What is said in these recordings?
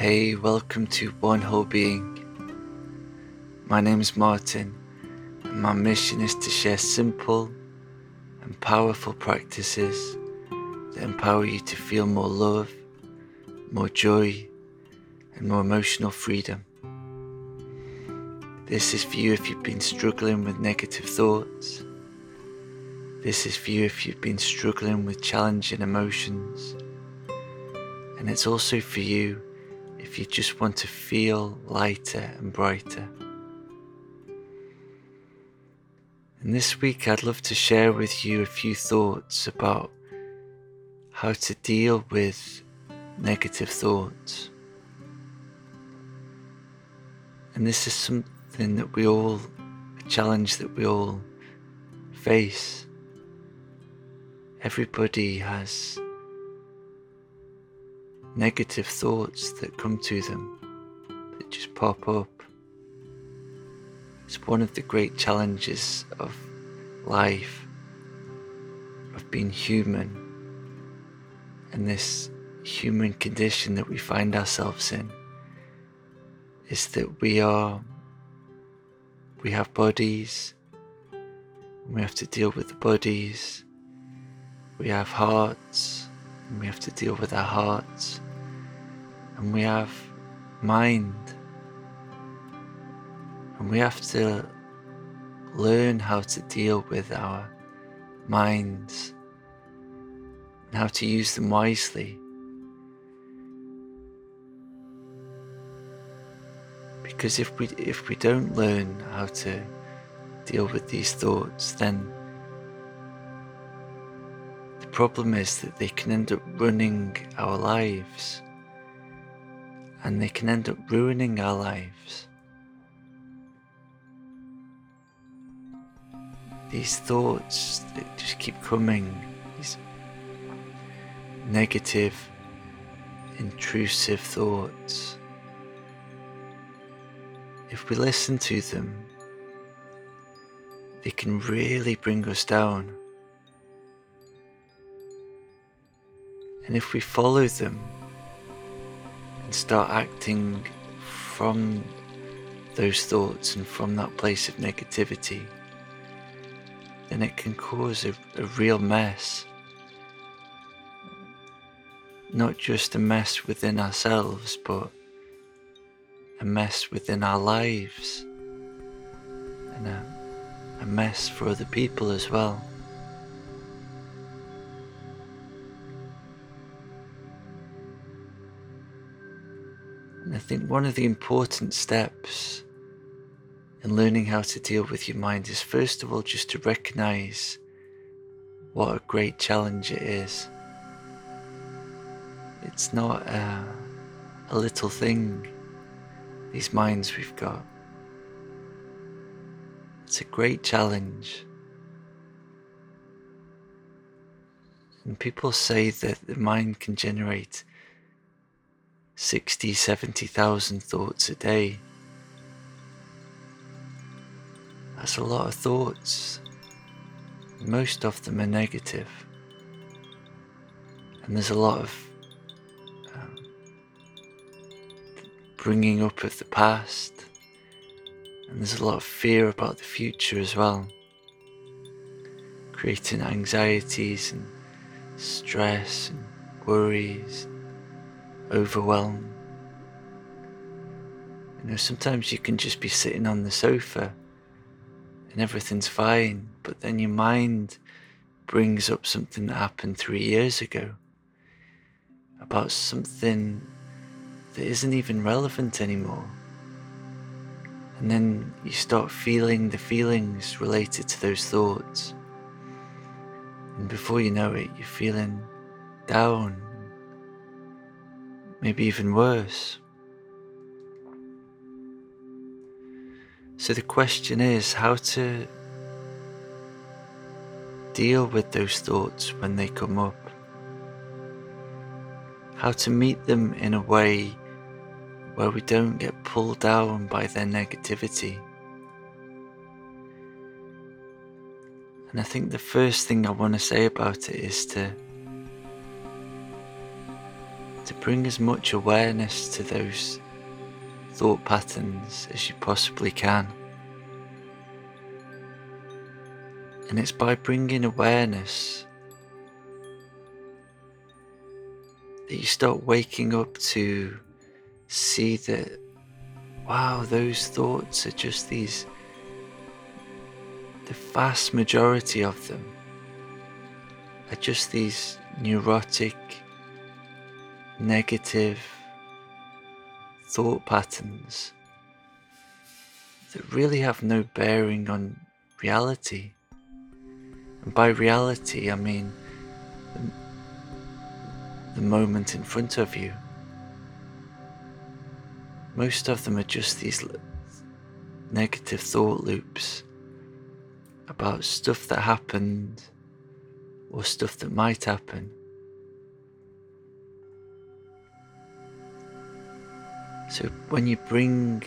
Hey, welcome to One Whole Being. My name is Martin, and my mission is to share simple and powerful practices that empower you to feel more love, more joy, and more emotional freedom. This is for you if you've been struggling with negative thoughts. This is for you if you've been struggling with challenging emotions. And it's also for you if you just want to feel lighter and brighter. And this week, I'd love to share with you a few thoughts about how to deal with negative thoughts. And this is something that we all, a challenge that we all face. Everybody has negative thoughts that come to them, that just pop up. It's one of the great challenges of life, of being human, and this human condition that we find ourselves in is that we are, we have bodies, we have to deal with the bodies, we have hearts, and we have to deal with our hearts, and we have mind, and we have to learn how to deal with our minds. And how to use them wisely. Because if we if we don't learn how to deal with these thoughts, then the problem is that they can end up running our lives and they can end up ruining our lives. These thoughts that just keep coming, these negative, intrusive thoughts. If we listen to them, they can really bring us down. And if we follow them and start acting from those thoughts and from that place of negativity, then it can cause a, a real mess. Not just a mess within ourselves, but a mess within our lives and a, a mess for other people as well. Think one of the important steps in learning how to deal with your mind is first of all just to recognize what a great challenge it is. It's not a, a little thing, these minds we've got. It's a great challenge. And people say that the mind can generate 60, 70,000 thoughts a day. That's a lot of thoughts. Most of them are negative. And there's a lot of um, bringing up of the past. And there's a lot of fear about the future as well. Creating anxieties and stress and worries overwhelm. You know, sometimes you can just be sitting on the sofa and everything's fine, but then your mind brings up something that happened three years ago about something that isn't even relevant anymore. And then you start feeling the feelings related to those thoughts. And before you know it, you're feeling down maybe even worse. So the question is how to deal with those thoughts when they come up. How to meet them in a way where we don't get pulled down by their negativity. And I think the first thing I want to say about it is to to bring as much awareness to those thought patterns as you possibly can. And it's by bringing awareness that you start waking up to see that, wow, those thoughts are just these, the vast majority of them are just these neurotic, negative thought patterns that really have no bearing on reality. And by reality, I mean the, the moment in front of you. Most of them are just these negative thought loops about stuff that happened or stuff that might happen. So when you bring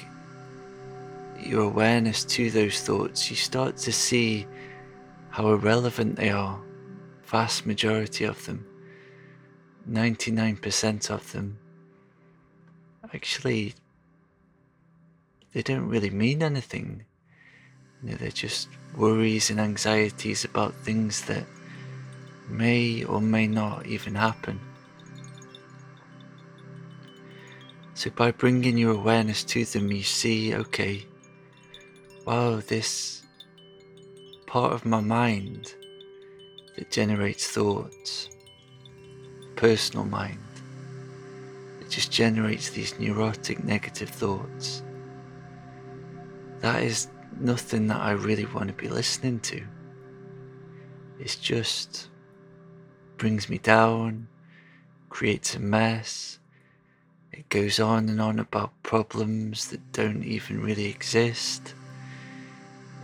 your awareness to those thoughts, you start to see how irrelevant they are. Vast majority of them, 99% of them, actually, they don't really mean anything. You know, they're just worries and anxieties about things that may or may not even happen. So by bringing your awareness to them, you see, okay, wow, this part of my mind that generates thoughts, personal mind. It just generates these neurotic negative thoughts. That is nothing that I really want to be listening to. It's just brings me down, creates a mess. It goes on and on about problems that don't even really exist.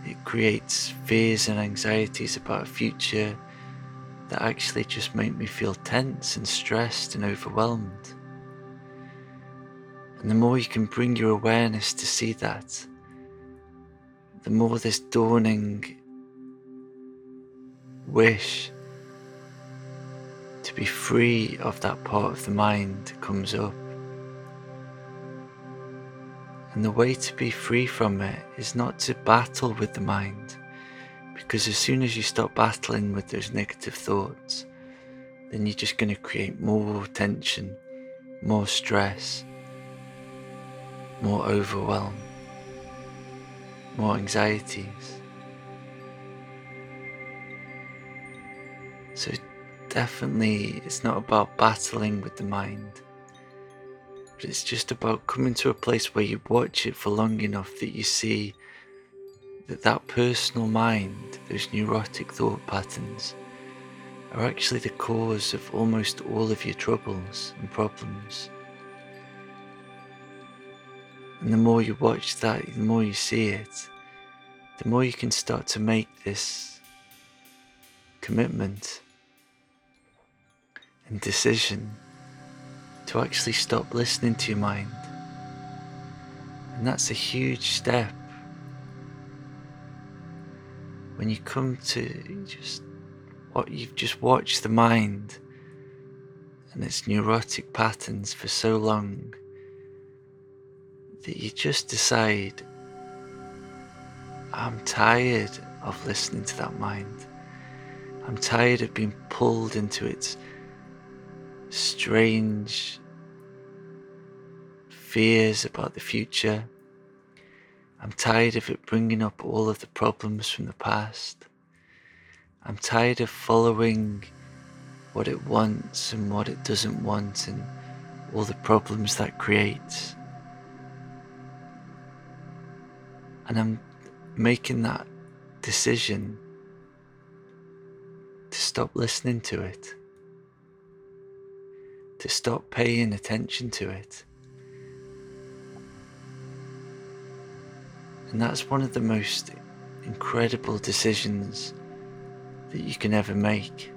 It creates fears and anxieties about a future that actually just make me feel tense and stressed and overwhelmed. And the more you can bring your awareness to see that, the more this dawning wish to be free of that part of the mind comes up. And the way to be free from it is not to battle with the mind. Because as soon as you stop battling with those negative thoughts, then you're just going to create more tension, more stress, more overwhelm, more anxieties. So, definitely, it's not about battling with the mind it's just about coming to a place where you watch it for long enough that you see that that personal mind, those neurotic thought patterns, are actually the cause of almost all of your troubles and problems. And the more you watch that, the more you see it, the more you can start to make this commitment and decision to actually stop listening to your mind. And that's a huge step. When you come to just what you've just watched the mind and its neurotic patterns for so long that you just decide, I'm tired of listening to that mind. I'm tired of being pulled into its strange fears about the future. I'm tired of it bringing up all of the problems from the past. I'm tired of following what it wants and what it doesn't want and all the problems that creates. And I'm making that decision to stop listening to it to stop paying attention to it. And that's one of the most incredible decisions that you can ever make,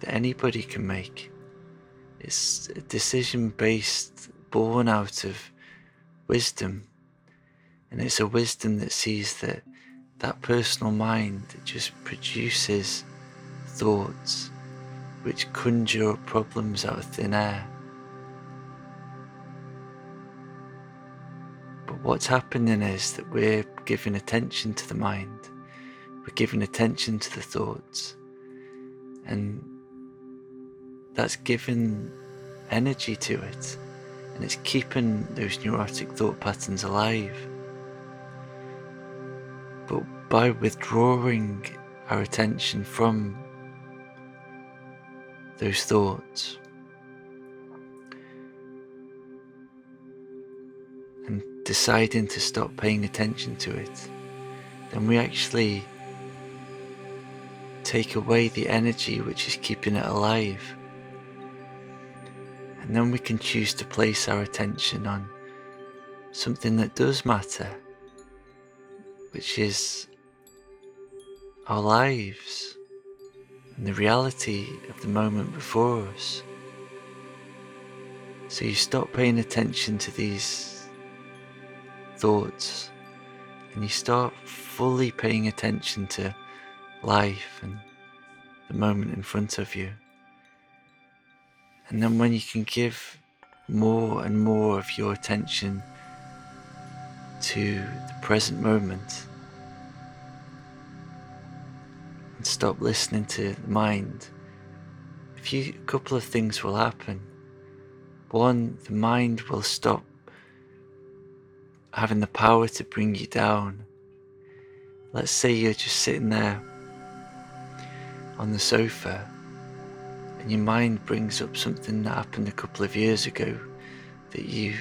that anybody can make. It's a decision based, born out of wisdom. And it's a wisdom that sees that that personal mind just produces thoughts which conjure up problems out of thin air. But what's happening is that we're giving attention to the mind, we're giving attention to the thoughts, and that's giving energy to it, and it's keeping those neurotic thought patterns alive. But by withdrawing our attention from those thoughts. And deciding to stop paying attention to it, then we actually take away the energy which is keeping it alive. And then we can choose to place our attention on something that does matter, which is our lives and the reality of the moment before us. So you stop paying attention to these thoughts and you start fully paying attention to life and the moment in front of you. And then when you can give more and more of your attention to the present moment and stop listening to the mind, a few a couple of things will happen. One, the mind will stop having the power to bring you down. Let's say you're just sitting there on the sofa and your mind brings up something that happened a couple of years ago that you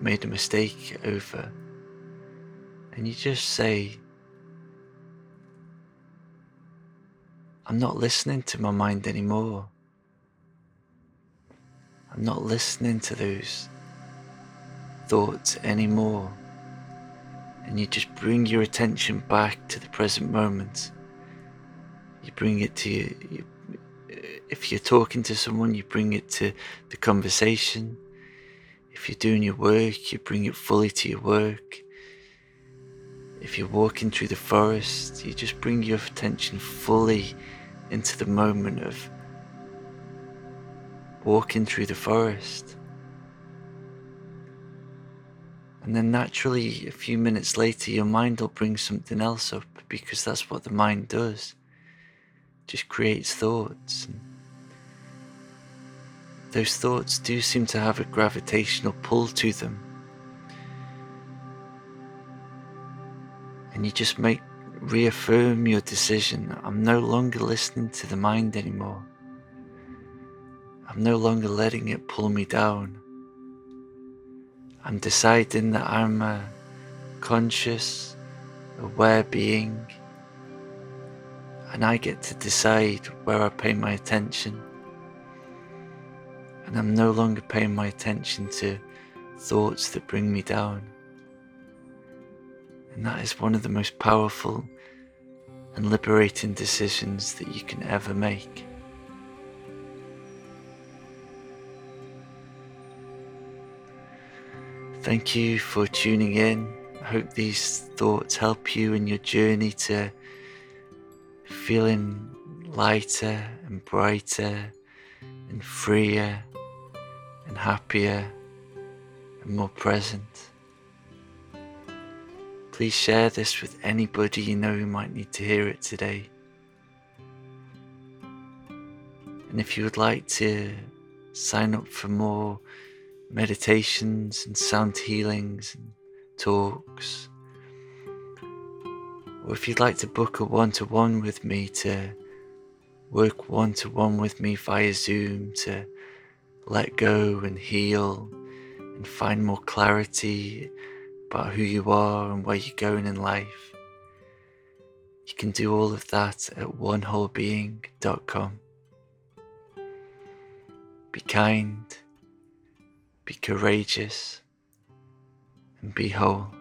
made a mistake over. And you just say, I'm not listening to my mind anymore. I'm not listening to those thoughts anymore. And you just bring your attention back to the present moment. You bring it to you, you if you're talking to someone, you bring it to the conversation. If you're doing your work, you bring it fully to your work. If you're walking through the forest, you just bring your attention fully into the moment of walking through the forest. And then naturally, a few minutes later, your mind will bring something else up because that's what the mind does. It just creates thoughts. And those thoughts do seem to have a gravitational pull to them. And you just make reaffirm your decision. I'm no longer listening to the mind anymore. I'm no longer letting it pull me down. I'm deciding that I'm a conscious, aware being, and I get to decide where I pay my attention. And I'm no longer paying my attention to thoughts that bring me down. And that is one of the most powerful and liberating decisions that you can ever make. Thank you for tuning in. I hope these thoughts help you in your journey to feeling lighter and brighter and freer and happier and more present. Please share this with anybody you know who might need to hear it today. And if you would like to sign up for more meditations and sound healings and talks, or if you'd like to book a one to one with me to work one to one with me via Zoom to let go and heal and find more clarity about who you are and where you're going in life. You can do all of that at onewholebeing.com. Be kind, be courageous, and be whole.